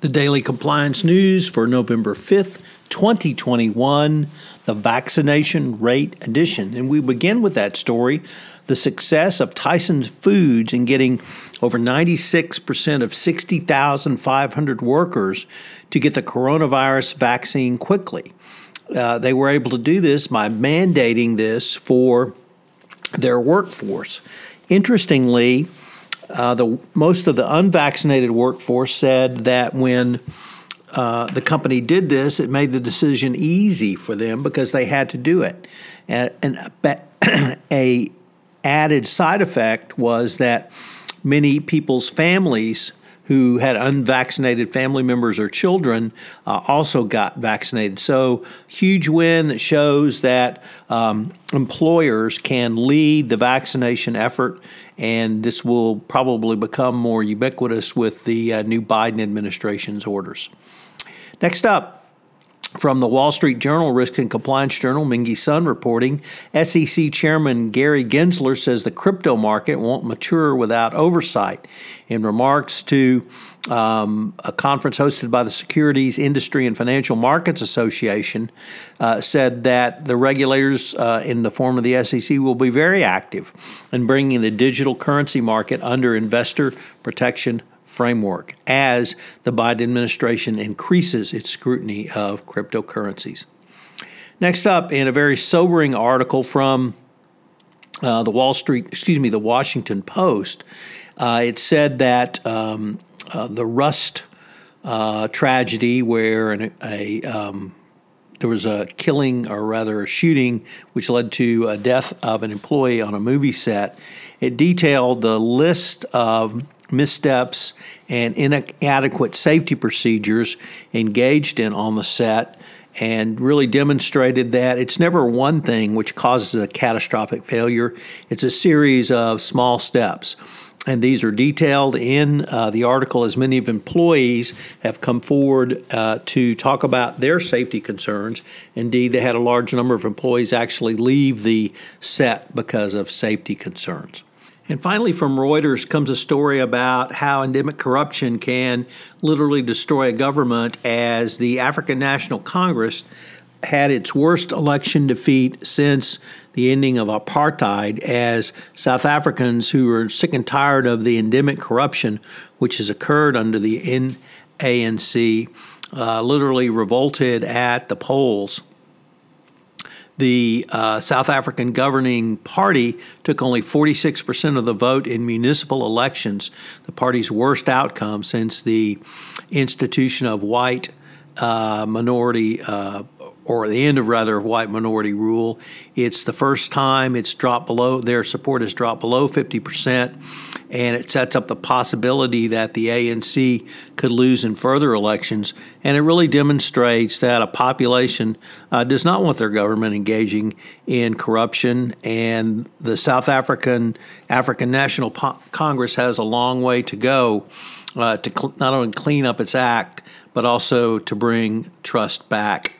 The Daily Compliance News for November 5th, 2021, the Vaccination Rate Edition. And we begin with that story the success of Tyson Foods in getting over 96% of 60,500 workers to get the coronavirus vaccine quickly. Uh, they were able to do this by mandating this for their workforce. Interestingly, uh, the most of the unvaccinated workforce said that when uh, the company did this, it made the decision easy for them because they had to do it. And, and a, a added side effect was that many people's families who had unvaccinated family members or children uh, also got vaccinated. So, huge win that shows that um, employers can lead the vaccination effort, and this will probably become more ubiquitous with the uh, new Biden administration's orders. Next up, from the Wall Street Journal Risk and Compliance Journal, Mengqi Sun reporting SEC Chairman Gary Gensler says the crypto market won't mature without oversight. In remarks to um, a conference hosted by the Securities Industry and Financial Markets Association, uh, said that the regulators uh, in the form of the SEC will be very active in bringing the digital currency market under investor protection framework as the Biden administration increases its scrutiny of cryptocurrencies. Next up, in a very sobering article from uh, the Wall Street, excuse me, the Washington Post, uh, it said that um, uh, the Rust uh, tragedy, where an, a um, there was a killing, or rather a shooting, which led to a death of an employee on a movie set. It detailed the list of missteps and inadequate safety procedures engaged in on the set and really demonstrated that it's never one thing which causes a catastrophic failure. It's a series of small steps. And these are detailed in uh, the article as many of employees have come forward uh, to talk about their safety concerns. Indeed, they had a large number of employees actually leave the set because of safety concerns. And finally, from Reuters comes a story about how endemic corruption can literally destroy a government as the African National Congress had its worst election defeat since the ending of apartheid as South Africans who are sick and tired of the endemic corruption which has occurred under the ANC uh, literally revolted at the polls the uh, South African governing party took only 46% of the vote in municipal elections, the party's worst outcome since the institution of white uh, minority uh, or the end of rather of white minority rule. It's the first time it's dropped below their support has dropped below 50%, and it sets up the possibility that the ANC could lose in further elections. And it really demonstrates that a population uh, does not want their government engaging in corruption, and the South African African National po- Congress has a long way to go uh, to cl- not only clean up its act but also to bring trust back